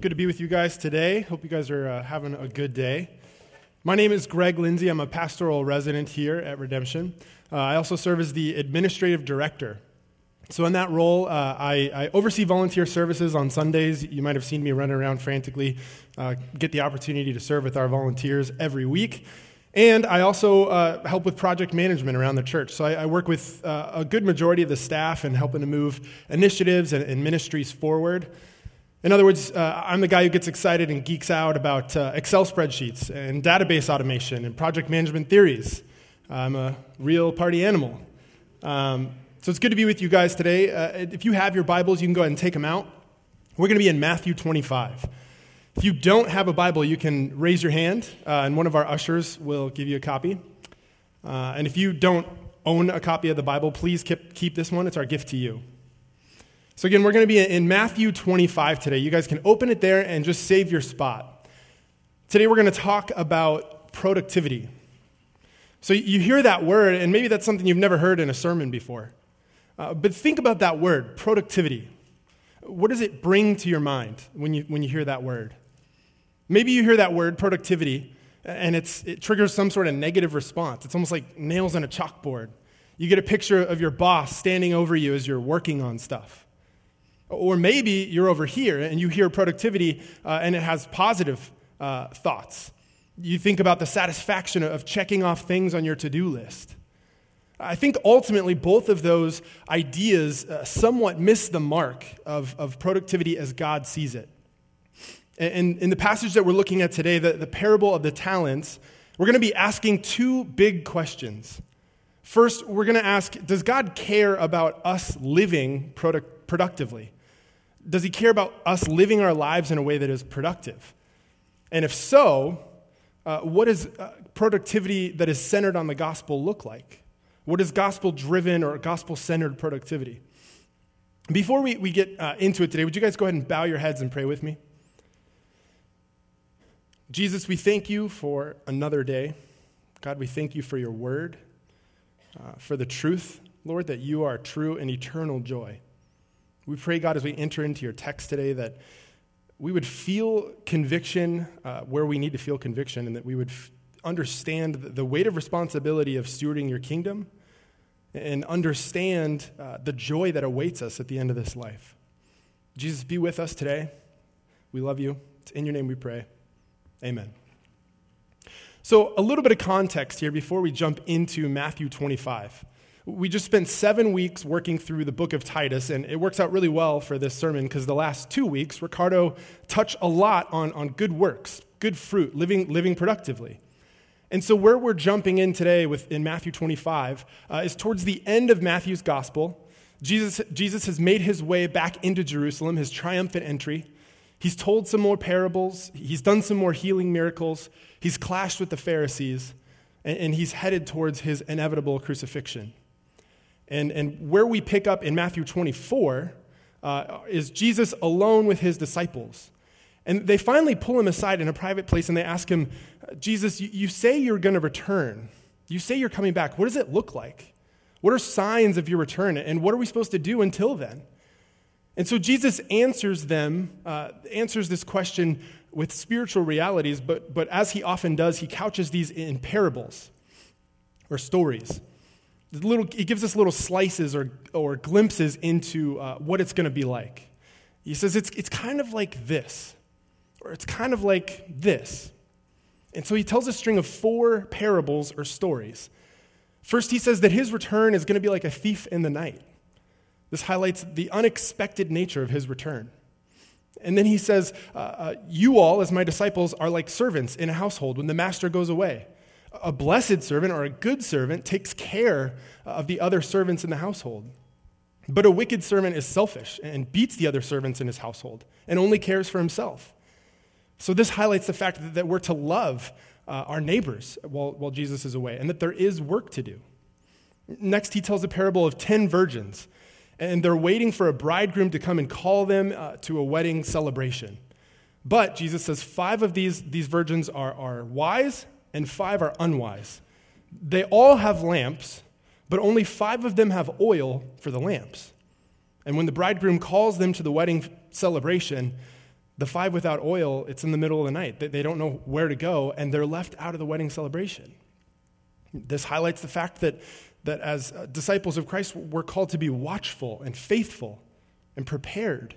Good to be with you guys today. Hope you guys are uh, having a good day. My name is Greg Lindsay. I'm a pastoral resident here at Redemption. Uh, I also serve as the administrative director. So, in that role, uh, I, I, oversee volunteer services on Sundays. You might have seen me running around frantically, uh, get the opportunity to serve with our volunteers every week. And I also uh, help with project management around the church. So I, I work with uh, a good majority of the staff and helping to move initiatives and, and ministries forward. In other words, uh, I'm the guy who gets excited and geeks out about uh, Excel spreadsheets and database automation and project management theories. I'm a real party animal. Um, so it's good to be with you guys today. Uh, if you have your Bibles, you can go ahead and take them out. We're going to be in Matthew 25. If you don't have a Bible, you can raise your hand, uh, and one of our ushers will give you a copy. Uh, and if you don't own a copy of the Bible, please keep, keep this one. It's our gift to you. So, again, we're going to be in Matthew 25 today. You guys can open it there and just save your spot. Today, we're going to talk about productivity. So, you hear that word, and maybe that's something you've never heard in a sermon before. Uh, but think about that word, productivity. What does it bring to your mind when you, when you hear that word? Maybe you hear that word, productivity, and it's, it triggers some sort of negative response. It's almost like nails on a chalkboard. You get a picture of your boss standing over you as you're working on stuff. Or maybe you're over here and you hear productivity uh, and it has positive uh, thoughts. You think about the satisfaction of checking off things on your to do list. I think ultimately both of those ideas uh, somewhat miss the mark of, of productivity as God sees it. And in the passage that we're looking at today, the, the parable of the talents, we're going to be asking two big questions. First, we're going to ask Does God care about us living product, productively? Does he care about us living our lives in a way that is productive? And if so, uh, what does uh, productivity that is centered on the gospel look like? What is gospel driven or gospel centered productivity? Before we, we get uh, into it today, would you guys go ahead and bow your heads and pray with me? Jesus, we thank you for another day. God, we thank you for your word, uh, for the truth, Lord, that you are true and eternal joy. We pray, God, as we enter into your text today, that we would feel conviction uh, where we need to feel conviction, and that we would f- understand the weight of responsibility of stewarding your kingdom and understand uh, the joy that awaits us at the end of this life. Jesus, be with us today. We love you. It's in your name we pray. Amen. So, a little bit of context here before we jump into Matthew 25. We just spent seven weeks working through the book of Titus, and it works out really well for this sermon because the last two weeks, Ricardo touched a lot on, on good works, good fruit, living, living productively. And so, where we're jumping in today with, in Matthew 25 uh, is towards the end of Matthew's gospel. Jesus, Jesus has made his way back into Jerusalem, his triumphant entry. He's told some more parables, he's done some more healing miracles, he's clashed with the Pharisees, and, and he's headed towards his inevitable crucifixion. And, and where we pick up in Matthew 24 uh, is Jesus alone with his disciples. And they finally pull him aside in a private place and they ask him, Jesus, you, you say you're going to return. You say you're coming back. What does it look like? What are signs of your return? And what are we supposed to do until then? And so Jesus answers them, uh, answers this question with spiritual realities, but, but as he often does, he couches these in parables or stories little, he gives us little slices or, or glimpses into uh, what it's going to be like. He says it's, it's kind of like this, or it's kind of like this. And so he tells a string of four parables or stories. First, he says that his return is going to be like a thief in the night. This highlights the unexpected nature of his return. And then he says, uh, uh, You all, as my disciples, are like servants in a household when the master goes away. A blessed servant or a good servant takes care of the other servants in the household. But a wicked servant is selfish and beats the other servants in his household and only cares for himself. So, this highlights the fact that, we're to love uh, our neighbors while, while Jesus is away and that there is work to do. Next, he tells a parable of 10 virgins, and they're waiting for a bridegroom to come and call them uh, to a wedding celebration. But Jesus says five of these, these virgins are, are wise and five are unwise. They all have lamps, but only five of them have oil for the lamps. And when the bridegroom calls them to the wedding celebration, The five without oil, it's in the middle of the night. They don't know where to go, and they're left out of the wedding celebration. This highlights the fact that, that as uh, disciples of Christ, we're called to be watchful and faithful and prepared.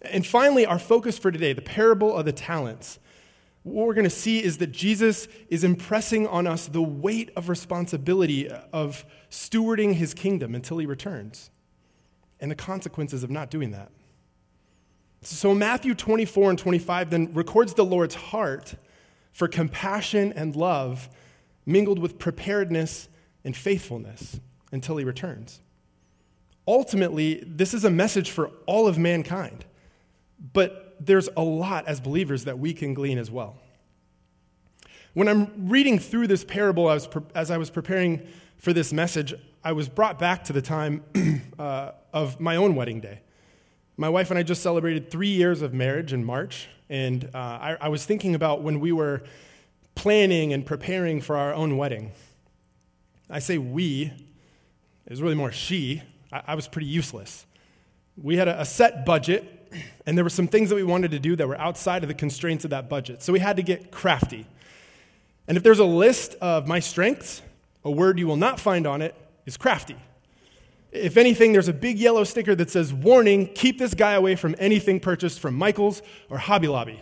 And finally, our focus for today, the parable of the talents. What we're going to see is that Jesus is impressing on us the weight of responsibility of stewarding his kingdom until he returns and the consequences of not doing that. So, Matthew 24 and 25 then records the Lord's heart for compassion and love mingled with preparedness and faithfulness until he returns. Ultimately, this is a message for all of mankind, but there's a lot as believers that we can glean as well. When I'm reading through this parable, pre- as I was preparing for this message, I was brought back to the time uh, of my own wedding day. My wife and I just celebrated three years of marriage in March, and uh, I, I was thinking about when we were planning and preparing for our own wedding. I say we, it was really more she. I, I was pretty useless. We had a, a set budget, and there were some things that we wanted to do that were outside of the constraints of that budget. So we had to get crafty. And if there's a list of my strengths, a word you will not find on it is crafty. If anything, there's a big yellow sticker that says, Warning, keep this guy away from anything purchased from Michael's or Hobby Lobby.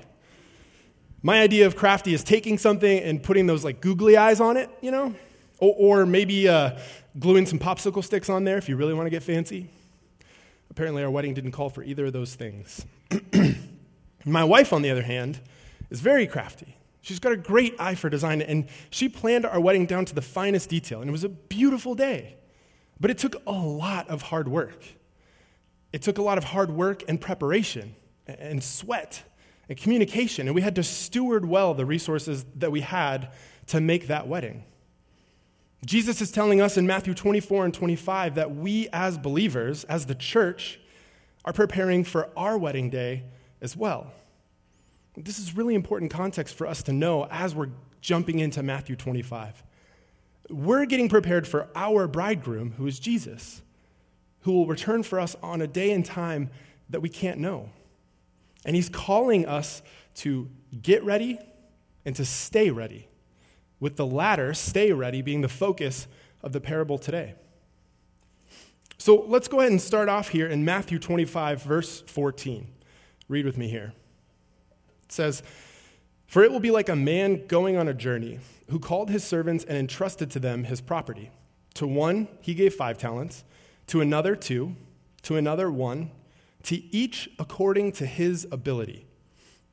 My idea of crafty is taking something and putting those like googly eyes on it, you know? Or, or maybe uh, gluing some popsicle sticks on there if you really want to get fancy. Apparently, our wedding didn't call for either of those things. My wife, on the other hand, is very crafty. She's got a great eye for design, and she planned our wedding down to the finest detail, and it was a beautiful day. But it took a lot of hard work. It took a lot of hard work and preparation and sweat and communication, and we had to steward well the resources that we had to make that wedding. Jesus is telling us in Matthew 24 and 25 that we, as believers, as the church, are preparing for our wedding day as well. This is really important context for us to know as we're jumping into Matthew 25. We're getting prepared for our bridegroom, who is Jesus, who will return for us on a day and time that we can't know. And he's calling us to get ready and to stay ready, with the latter, stay ready, being the focus of the parable today. So let's go ahead and start off here in Matthew 25, verse 14. Read with me here. It says, For it will be like a man going on a journey who called his servants and entrusted to them his property. To one he gave five talents, to another two, to another one, to each according to his ability.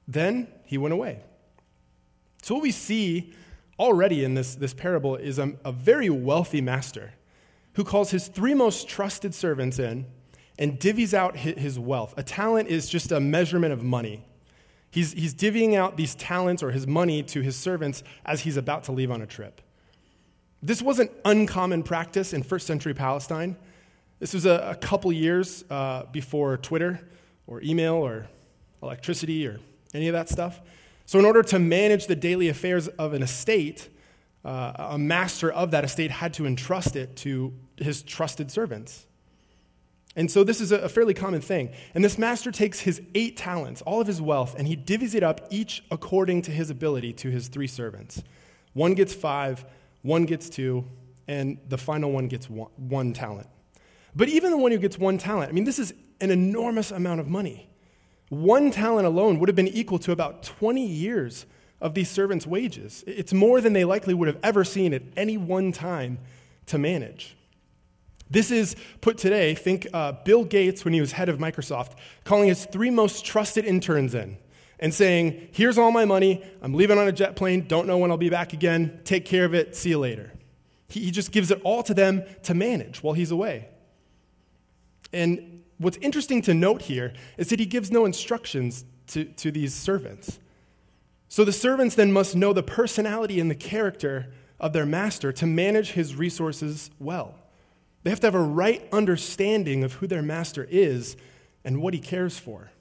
Then he went away. So, what we see already in this, this parable is a, a very wealthy master who calls his three most trusted servants in and divvies out his wealth. A talent is just a measurement of money. He's, he's divvying out these talents or his money to his servants as he's about to leave on a trip. This wasn't uncommon practice in first century Palestine. This was a, a couple years uh, before Twitter or email or electricity or any of that stuff. So, in order to manage the daily affairs of an estate, uh, a master of that estate had to entrust it to his trusted servants. And so this is a fairly common thing. And this master takes his eight talents, all of his wealth, and he divvies it up each according to his ability to his three servants. One gets five, one gets two, and the final one gets one, one talent. But even the one who gets one talent, I mean, this is an enormous amount of money. One talent alone would have been equal to about 20 years of these servants' wages. It's more than they likely would have ever seen at any one time to manage. This is put today, think uh, Bill Gates, when he was head of Microsoft, calling his three most trusted interns in and saying, Here's all my money. I'm leaving on a jet plane. Don't know when I'll be back again. Take care of it. See you later. He, he just gives it all to them to manage while he's away. And what's interesting to note here is that he gives no instructions to, to these servants. So the servants then must know the personality and the character of their master to manage his resources well. They have to have a right understanding of who their master is and what he cares for.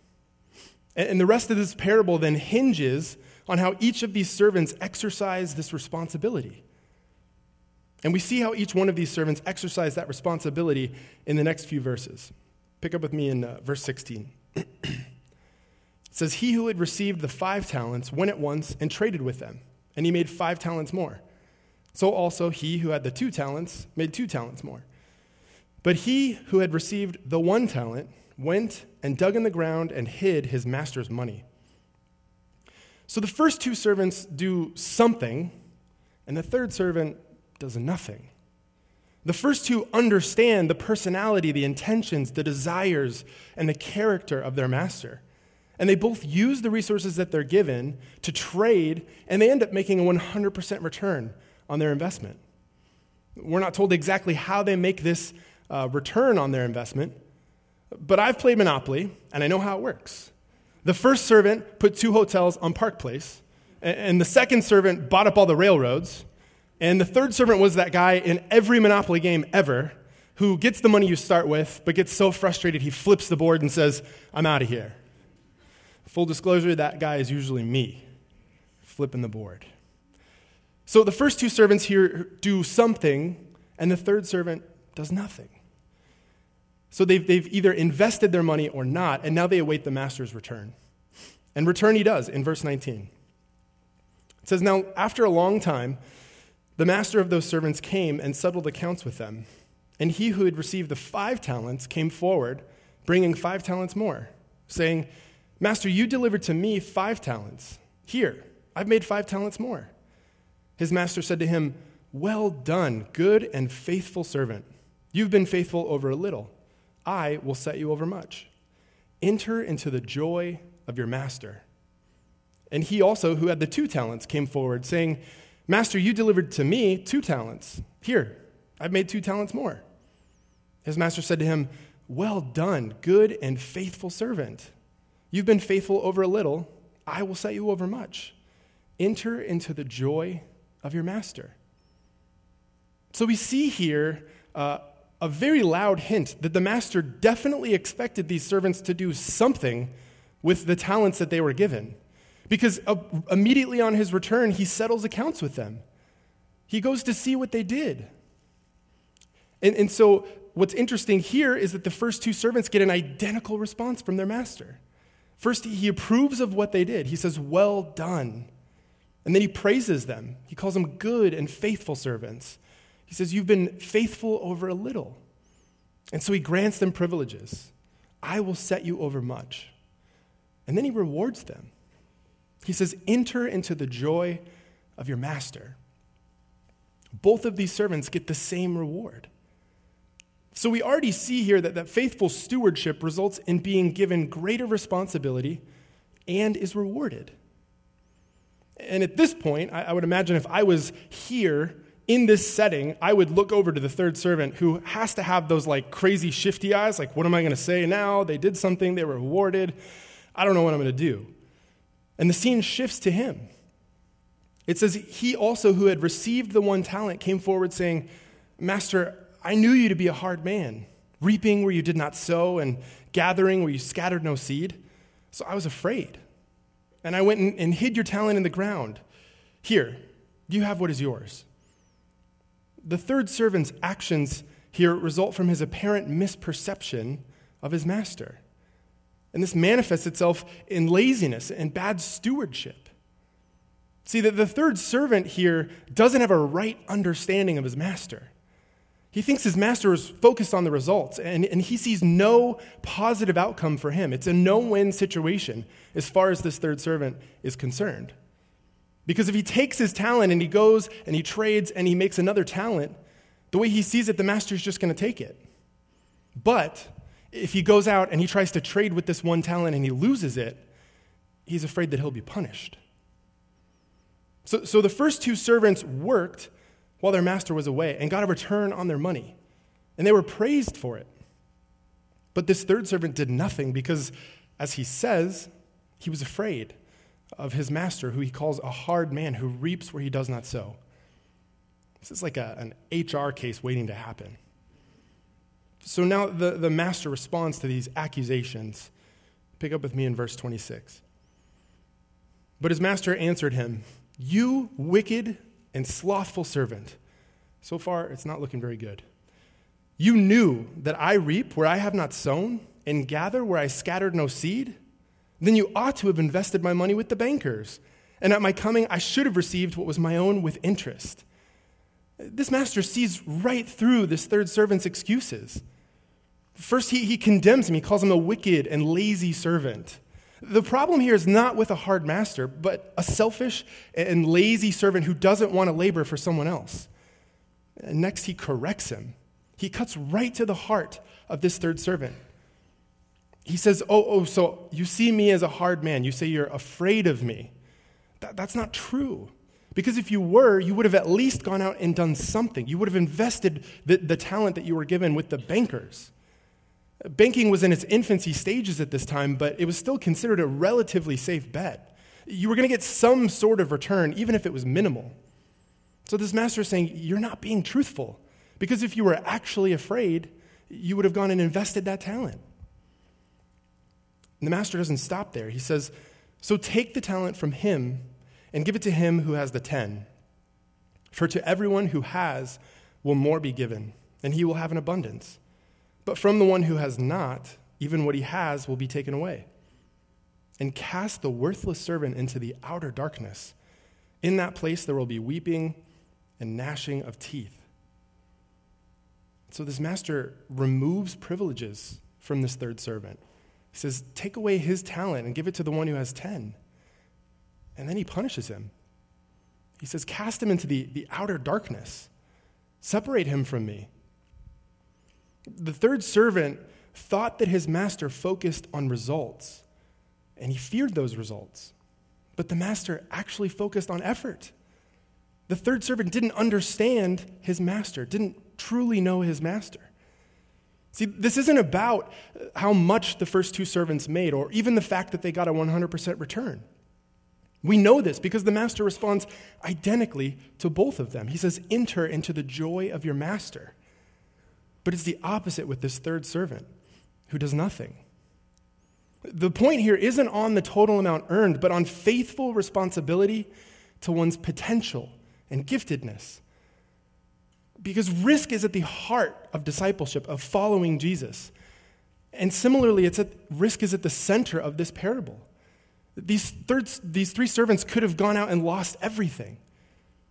And the rest of this parable then hinges on how each of these servants exercise this responsibility. And we see how each one of these servants exercise that responsibility in the next few verses. Pick up with me in uh, verse 16. It says, He who had received the five talents went at once and traded with them, and he made five talents more. So also he who had the two talents made two talents more. But he who had received the one talent went and dug in the ground and hid his master's money. So the first two servants do something, and the third servant does nothing. The first two understand the personality, the intentions, the desires, and the character of their master. And they both use the resources that they're given to trade, and they end up making a 100% return on their investment. We're not told exactly how they make this uh, return on their investment, but I've played Monopoly, and I know how it works. The first servant put two hotels on Park Place, and the second servant bought up all the railroads, and the third servant was that guy in every Monopoly game ever who gets the money you start with, but gets so frustrated he flips the board and says, I'm out of here. Full disclosure, that guy is usually me, flipping the board. So the first two servants here do something, and the third servant does nothing. So they've, they've either invested their money or not, and now they await the master's return. And return he does in verse 19. It says, Now, after a long time, the master of those servants came and settled accounts with them. And he who had received the five talents came forward, bringing five talents more, saying, Master, you delivered to me five talents. Here, I've made five talents more. His master said to him, Well done, good and faithful servant. You've been faithful over a little. I will set you over much. Enter into the joy of your master. And he also, who had the two talents, came forward, saying, Master, you delivered to me two talents. Here, I've made two talents more. His master said to him, Well done, good and faithful servant. You've been faithful over a little, I will set you over much. Enter into the joy of your master. So we see here uh, a very loud hint that the master definitely expected these servants to do something with the talents that they were given. Because uh, immediately on his return, he settles accounts with them. He goes to see what they did. And, and so, what's interesting here is that the first two servants get an identical response from their master. First, he approves of what they did. He says, Well done. And then he praises them. He calls them good and faithful servants. He says, You've been faithful over a little. And so he grants them privileges. I will set you over much. And then he rewards them. He says, Enter into the joy of your master. Both of these servants get the same reward. So we already see here that, that faithful stewardship results in being given greater responsibility and is rewarded. And at this point, I, I would imagine if I was here in this setting, I would look over to the third servant who has to have those like crazy shifty eyes, like, what am I going to say now? They did something, they were rewarded. I don't know what I'm going to do. And the scene shifts to him. It says, He also, who had received the one talent, came forward saying, Master, I knew you to be a hard man, reaping where you did not sow, and gathering where you scattered no seed. So I was afraid. And I went and, and hid your talent in the ground. Here, you have what is yours. The third servant's actions here result from his apparent misperception of his master. And this manifests itself in laziness and bad stewardship. See, that the third servant here doesn't have a right understanding of his master. He thinks his master is focused on the results, and, and he sees no positive outcome for him. It's a no win situation as far as this third servant is concerned. Because if he takes his talent and he goes and he trades and he makes another talent, the way he sees it, the master's just going to take it. But if he goes out and he tries to trade with this one talent and he loses it, he's afraid that he'll be punished. So, so the first two servants worked while their master was away and got a return on their money, and they were praised for it. But this third servant did nothing because, as he says, he was afraid of his master, who he calls a hard man who reaps where he does not sow. This is like a, an HR case waiting to happen. So now the, the master responds to these accusations. Pick up with me in verse 26. But his master answered him, You wicked and slothful servant. So far, it's not looking very good. You knew that I reap where I have not sown and gather where I scattered no seed. Then you ought to have invested my money with the bankers. And at my coming, I should have received what was my own with interest. This master sees right through this third servant's excuses. First, he, he condemns him, he calls him a wicked and lazy servant. The problem here is not with a hard master, but a selfish and lazy servant who doesn't want to labor for someone else. And next, he corrects him. He cuts right to the heart of this third servant. He says, Oh, oh, so you see me as a hard man. You say you're afraid of me. That, that's not true. Because if you were, you would have at least gone out and done something. You would have invested the, the talent that you were given with the bankers. Banking was in its infancy stages at this time, but it was still considered a relatively safe bet. You were going to get some sort of return, even if it was minimal. So this master is saying, You're not being truthful. Because if you were actually afraid, you would have gone and invested that talent. And the master doesn't stop there. He says, So take the talent from him and give it to him who has the ten. For to everyone who has will more be given, and he will have an abundance. But from the one who has not, even what he has will be taken away. And cast the worthless servant into the outer darkness. In that place there will be weeping and gnashing of teeth. So this master removes privileges from this third servant. He says, Take away his talent and give it to the one who has ten. And then he punishes him. He says, Cast him into the, the outer darkness, separate him from me. The third servant thought that his master focused on results, and he feared those results. But the master actually focused on effort. The third servant didn't understand his master, didn't truly know his master. See, this isn't about how much the first two servants made or even the fact that they got a 100% return. We know this because the master responds identically to both of them. He says, Enter into the joy of your master. But it's the opposite with this third servant who does nothing. The point here isn't on the total amount earned, but on faithful responsibility to one's potential and giftedness. Because risk is at the heart of discipleship, of following Jesus. And similarly, it's at, risk is at the center of this parable. These, third, these three servants could have gone out and lost everything,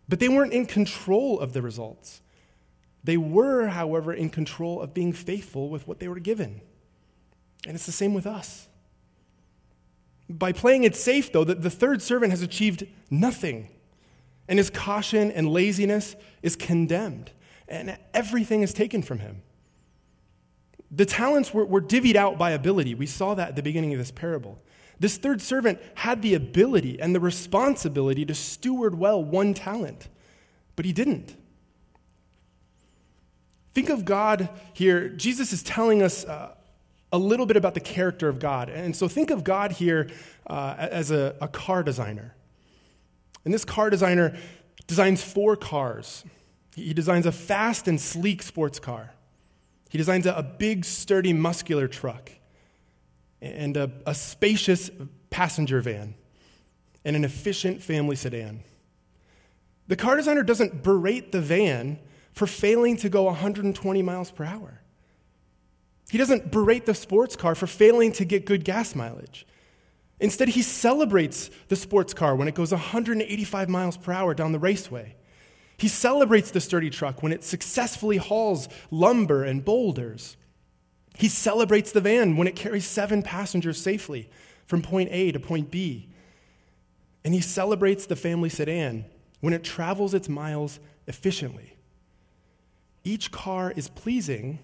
but they weren't in control of the results. They were, however, in control of being faithful with what they were given. And it's the same with us. By playing it safe, though, the, third servant has achieved nothing, and his caution and laziness is condemned, and everything is taken from him. The talents were, were divvied out by ability. We saw that at the beginning of this parable. This third servant had the ability and the responsibility to steward well one talent, but he didn't. Think of God here. Jesus is telling us uh, a little bit about the character of God. And so think of God here uh, as a, a car designer. And this car designer designs four cars. He designs a fast and sleek sports car. He designs a, a big, sturdy, muscular truck and a, a spacious passenger van and an efficient family sedan. The car designer doesn't berate the van for failing to go 120 miles per hour. He doesn't berate the sports car for failing to get good gas mileage. Instead, he celebrates the sports car when it goes 185 miles per hour down the raceway. He celebrates the sturdy truck when it successfully hauls lumber and boulders. He celebrates the van when it carries seven passengers safely from point A to point B. And he celebrates the family sedan when it travels its miles efficiently. Each car is pleasing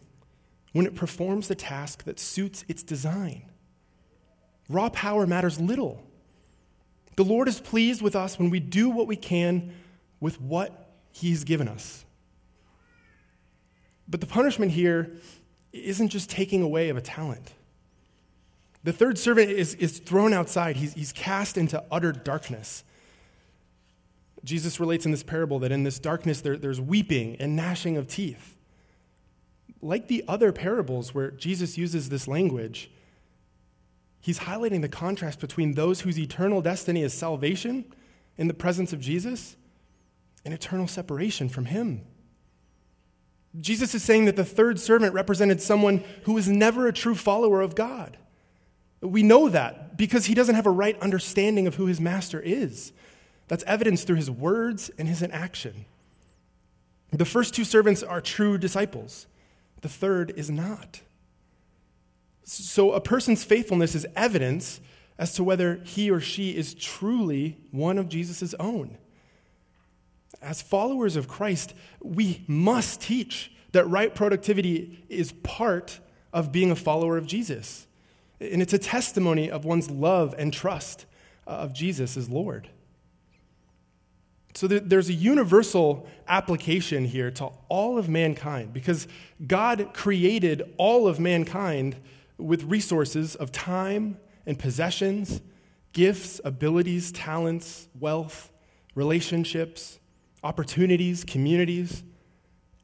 when it performs the task that suits its design. Raw power matters little. The Lord is pleased with us when we do what we can with what He's given us. But the punishment here isn't just taking away of a talent. The third servant is, is thrown outside, he's, he's cast into utter darkness. Jesus relates in this parable that in this darkness there, there's weeping and gnashing of teeth. Like the other parables where Jesus uses this language, he's highlighting the contrast between those whose eternal destiny is salvation in the presence of Jesus and eternal separation from him. Jesus is saying that the third servant represented someone who was never a true follower of God. We know that because he doesn't have a right understanding of who his master is. That's evidenced through his words and his inaction. The first two servants are true disciples, the third is not. So a person's faithfulness is evidence as to whether he or she is truly one of Jesus' own. As followers of Christ, we must teach that right productivity is part of being a follower of Jesus. And it's a testimony of one's love and trust uh, of Jesus as Lord. So there's a universal application here to all of mankind because God created all of mankind with resources of time and possessions, gifts, abilities, talents, wealth, relationships, opportunities, communities.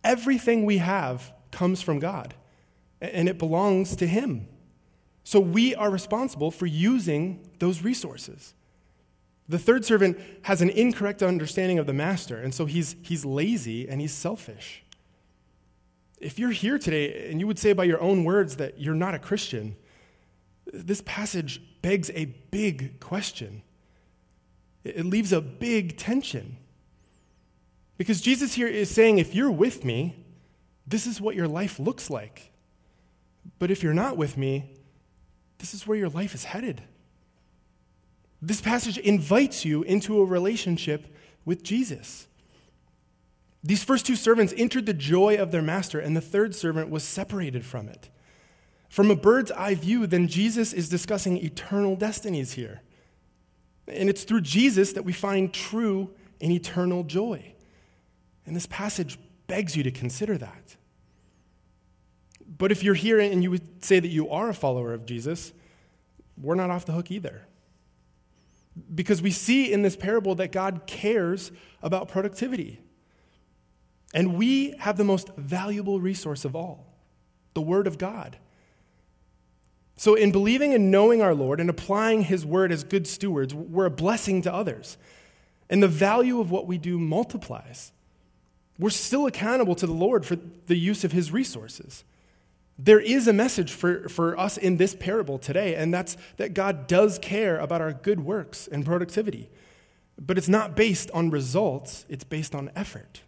Everything we have comes from God, and it belongs to Him. So we are responsible for using those resources. The third servant has an incorrect understanding of the master, and so he's, he's lazy and he's selfish. If you're here today and you would say by your own words that you're not a Christian, this passage begs a big question. It leaves a big tension. Because Jesus here is saying, if you're with me, this is what your life looks like. But if you're not with me, this is where your life is headed. This passage invites you into a relationship with Jesus. These first two servants entered the joy of their master, and the third servant was separated from it. From a bird's eye view, then Jesus is discussing eternal destinies here. And it's through Jesus that we find true and eternal joy. And this passage begs you to consider that. But if you're here and you would say that you are a follower of Jesus, we're not off the hook either. Because we see in this parable that God cares about productivity. And we have the most valuable resource of all the Word of God. So, in believing and knowing our Lord and applying His Word as good stewards, we're a blessing to others. And the value of what we do multiplies. We're still accountable to the Lord for the use of His resources. There is a message for, for us in this parable today, and that's that God does care about our good works and productivity. But it's not based on results, it's based on effort.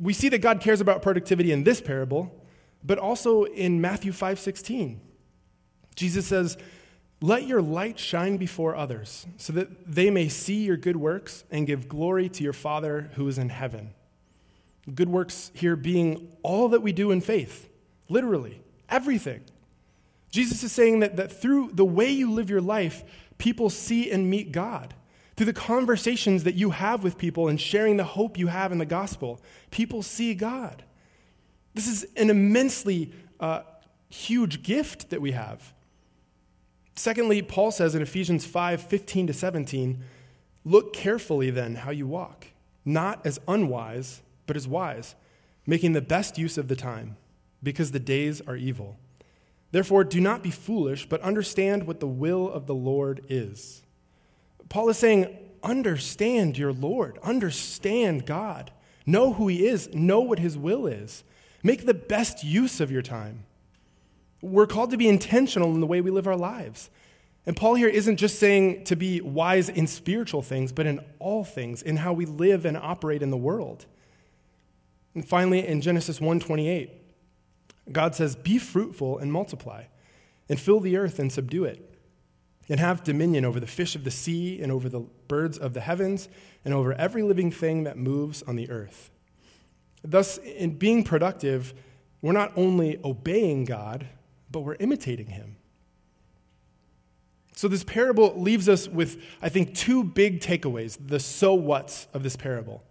We see that God cares about productivity in this parable, but also in Matthew 5:16. Jesus says, "Let your light shine before others, so that they may see your good works and give glory to your Father who is in heaven." Good works here being all that we do in faith Literally, everything. Jesus is saying that, that through the way you live your life, people see and meet God. Through the conversations that you have with people and sharing the hope you have in the gospel, people see God. This is an immensely uh, huge gift that we have. Secondly, Paul says in Ephesians 5 15 to 17, look carefully then how you walk, not as unwise, but as wise, making the best use of the time because the days are evil. Therefore, do not be foolish, but understand what the will of the Lord is. Paul is saying, understand your Lord, understand God, know who He is, know what His will is, make the best use of your time. We're called to be intentional in the way we live our lives. And Paul here isn't just saying to be wise in spiritual things, but in all things, in how we live and operate in the world. And finally, in Genesis 1:28, God says, Be fruitful and multiply, and fill the earth and subdue it, and have dominion over the fish of the sea, and over the birds of the heavens, and over every living thing that moves on the earth. Thus, in being productive, we're not only obeying God, but we're imitating Him. So, this parable leaves us with, I think, two big takeaways the so what's of this parable.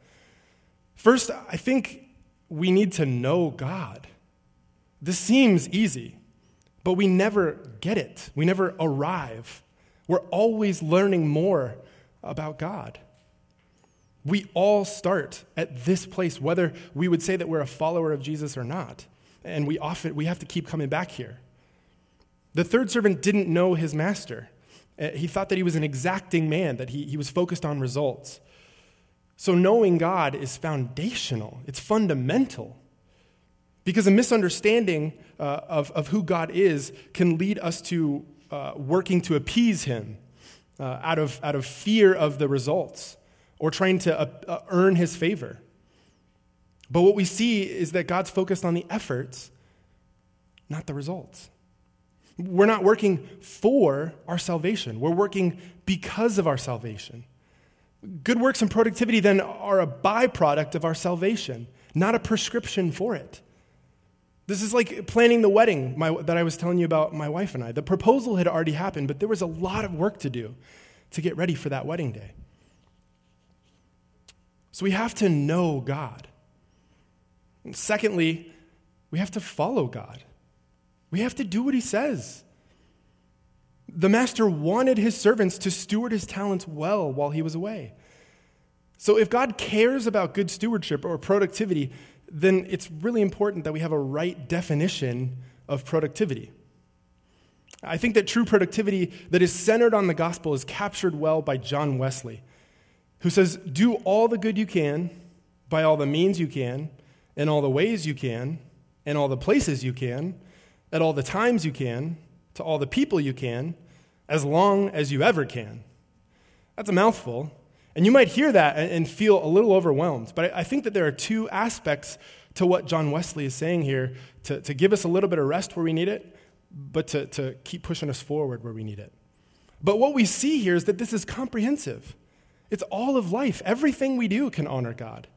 First, I think we need to know God. This seems easy, but we never get it. We never arrive. We're always learning more about God. We all start at this place, whether we would say that we're a follower of Jesus or not. And we often we have to keep coming back here. The third servant didn't know his master. Uh, he thought that he was an exacting man, that he, he was focused on results. So knowing God is foundational, it's fundamental. Because a misunderstanding uh, of, of who God is can lead us to uh, working to appease him uh, out, of, out of fear of the results or trying to uh, uh, earn his favor. But what we see is that God's focused on the efforts, not the results. We're not working for our salvation, we're working because of our salvation. Good works and productivity then are a byproduct of our salvation, not a prescription for it. This is like planning the wedding my, that I was telling you about my wife and I. The proposal had already happened, but there was a lot of work to do to get ready for that wedding day. So we have to know God. And secondly, we have to follow God. We have to do what he says. The master wanted his servants to steward his talents well while he was away. So if God cares about good stewardship or productivity, then it's really important that we have a right definition of productivity. I think that true productivity that is centered on the gospel is captured well by John Wesley, who says, Do all the good you can, by all the means you can, in all the ways you can, in all the places you can, at all the times you can, to all the people you can, as long as you ever can. That's a mouthful. And you might hear that and feel a little overwhelmed. But I think that there are two aspects to what John Wesley is saying here to, to give us a little bit of rest where we need it, but to, to keep pushing us forward where we need it. But what we see here is that this is comprehensive. It's all of life. Everything we do can honor God.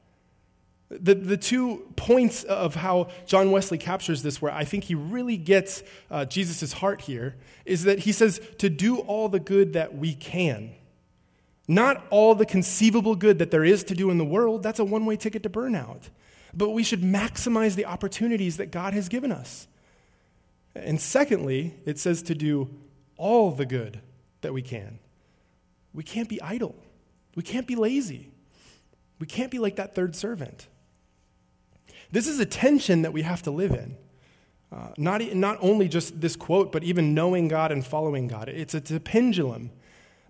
The, the two points of how John Wesley captures this, where I think he really gets uh, Jesus' heart here, is that he says to do all the good that we can. Not all the conceivable good that there is to do in the world, that's a one way ticket to burnout. But we should maximize the opportunities that God has given us. And secondly, it says to do all the good that we can. We can't be idle, we can't be lazy, we can't be like that third servant. This is a tension that we have to live in. Uh, not, not only just this quote, but even knowing God and following God. It's, it's a pendulum.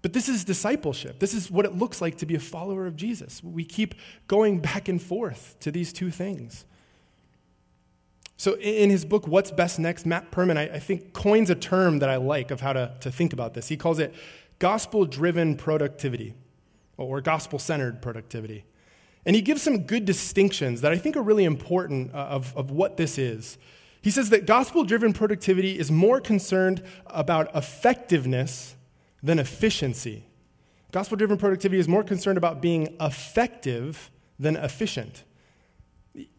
But this is discipleship. This is what it looks like to be a follower of Jesus. We keep going back and forth to these two things. So, in his book, What's Best Next, Matt Perman, I, I think, coins a term that I like of how to, to think about this. He calls it gospel driven productivity or gospel centered productivity. And he gives some good distinctions that I think are really important uh, of, of what this is. He says that gospel driven productivity is more concerned about effectiveness than efficiency. Gospel driven productivity is more concerned about being effective than efficient.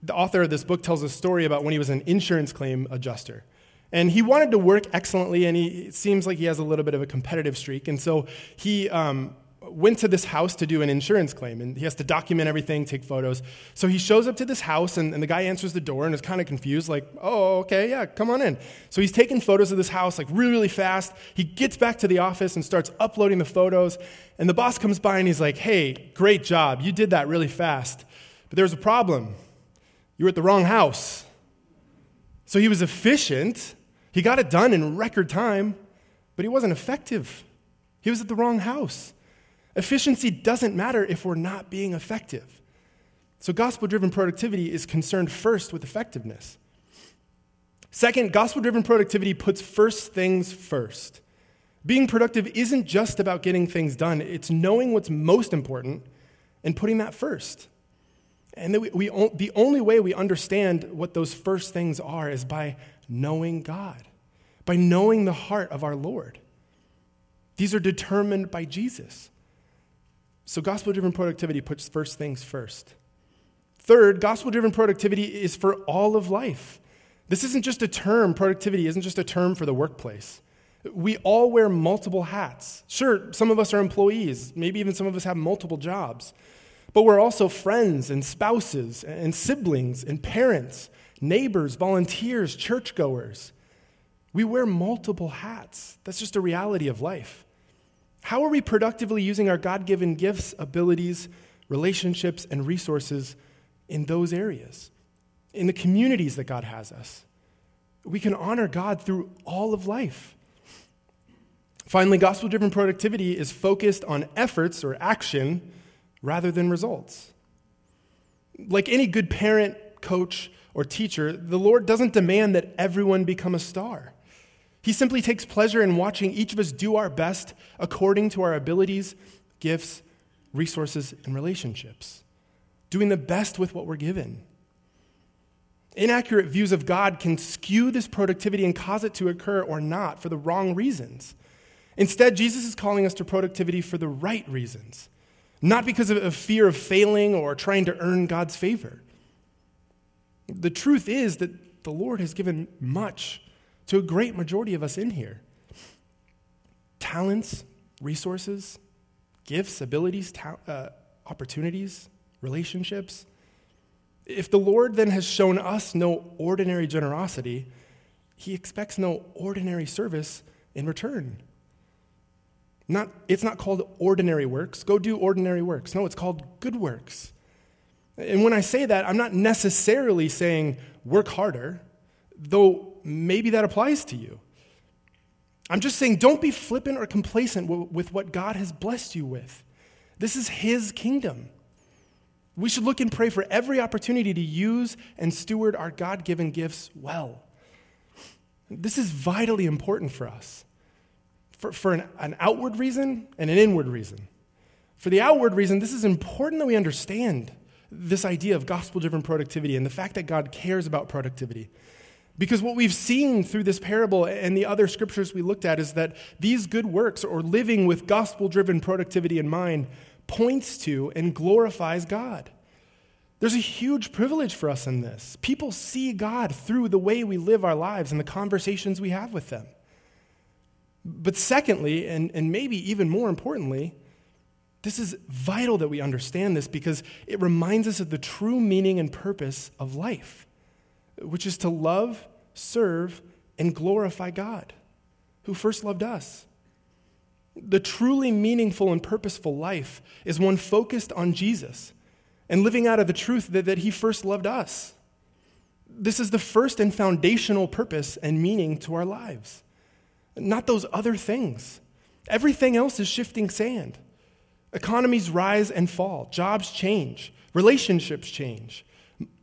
The author of this book tells a story about when he was an insurance claim adjuster. And he wanted to work excellently, and he, it seems like he has a little bit of a competitive streak. And so he um, went to this house to do an insurance claim, and he has to document everything, take photos. So he shows up to this house, and, and the guy answers the door and is kind of confused, like, oh, okay, yeah, come on in. So he's taking photos of this house, like, really, really fast. He gets back to the office and starts uploading the photos. And the boss comes by and he's like, hey, great job. You did that really fast. But there's a problem. You were at the wrong house. So he was efficient. He got it done in record time, but he wasn't effective. He was at the wrong house. Efficiency doesn't matter if we're not being effective. So, gospel driven productivity is concerned first with effectiveness. Second, gospel driven productivity puts first things first. Being productive isn't just about getting things done, it's knowing what's most important and putting that first. And we, we, the only way we understand what those first things are is by knowing God, by knowing the heart of our Lord. These are determined by Jesus. So, gospel driven productivity puts first things first. Third, gospel driven productivity is for all of life. This isn't just a term, productivity isn't just a term for the workplace. We all wear multiple hats. Sure, some of us are employees, maybe even some of us have multiple jobs, but we're also friends and spouses and siblings and parents, neighbors, volunteers, churchgoers. We wear multiple hats. That's just a reality of life. How are we productively using our God given gifts, abilities, relationships, and resources in those areas? In the communities that God has us? We can honor God through all of life. Finally, gospel driven productivity is focused on efforts or action rather than results. Like any good parent, coach, or teacher, the Lord doesn't demand that everyone become a star. He simply takes pleasure in watching each of us do our best according to our abilities, gifts, resources, and relationships, doing the best with what we're given. Inaccurate views of God can skew this productivity and cause it to occur or not for the wrong reasons. Instead, Jesus is calling us to productivity for the right reasons, not because of fear of failing or trying to earn God's favor. The truth is that the Lord has given much to a great majority of us in here talents, resources, gifts, abilities, ta- uh, opportunities, relationships. If the Lord then has shown us no ordinary generosity, he expects no ordinary service in return. Not, it's not called ordinary works. Go do ordinary works. No, it's called good works. And when I say that, I'm not necessarily saying work harder, though maybe that applies to you. I'm just saying don't be flippant or complacent with what God has blessed you with. This is His kingdom. We should look and pray for every opportunity to use and steward our God given gifts well. This is vitally important for us for, for an, an outward reason and an inward reason. For the outward reason, this is important that we understand this idea of gospel driven productivity and the fact that God cares about productivity. Because what we've seen through this parable and the other scriptures we looked at is that these good works, or living with gospel driven productivity in mind, points to and glorifies God. There's a huge privilege for us in this. People see God through the way we live our lives and the conversations we have with them. But secondly, and, and maybe even more importantly, this is vital that we understand this because it reminds us of the true meaning and purpose of life, which is to love, serve, and glorify God, who first loved us. The truly meaningful and purposeful life is one focused on Jesus and living out of the truth that, that He first loved us. This is the first and foundational purpose and meaning to our lives, not those other things. Everything else is shifting sand. Economies rise and fall, jobs change, relationships change,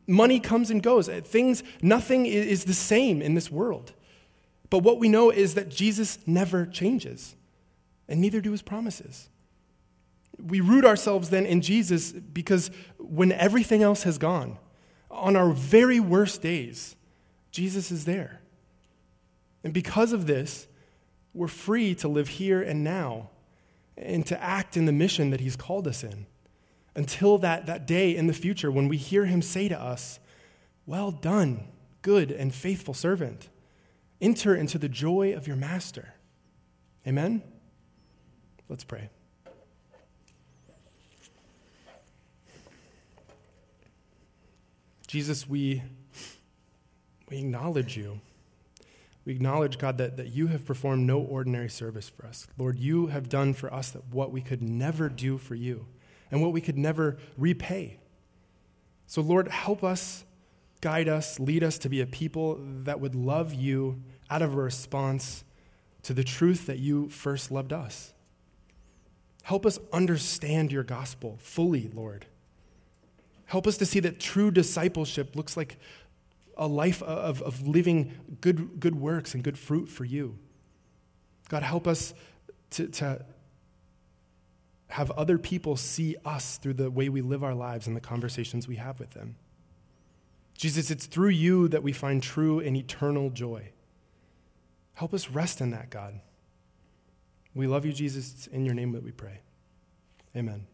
money comes and goes. Things, nothing is the same in this world. But what we know is that Jesus never changes and neither do his promises. We root ourselves then in Jesus because when everything else has gone, on our very worst days, Jesus is there. And because of this, we're free to live here and now and to act in the mission that he's called us in until that, that day in the future when we hear him say to us, Well done, good and faithful servant. Enter into the joy of your master. Amen? Let's pray. Jesus, we, we acknowledge you. We acknowledge, God, that, that you have performed no ordinary service for us. Lord, you have done for us that what we could never do for you and what we could never repay. So, Lord, help us, guide us, lead us to be a people that would love you out of a response to the truth that you first loved us. Help us understand your gospel fully, Lord. Help us to see that true discipleship looks like a life of, of living good, good works and good fruit for you. God, help us to, to have other people see us through the way we live our lives and the conversations we have with them. Jesus, it's through you that we find true and eternal joy. Help us rest in that, God. We love you, Jesus. It's in your name that we pray. Amen.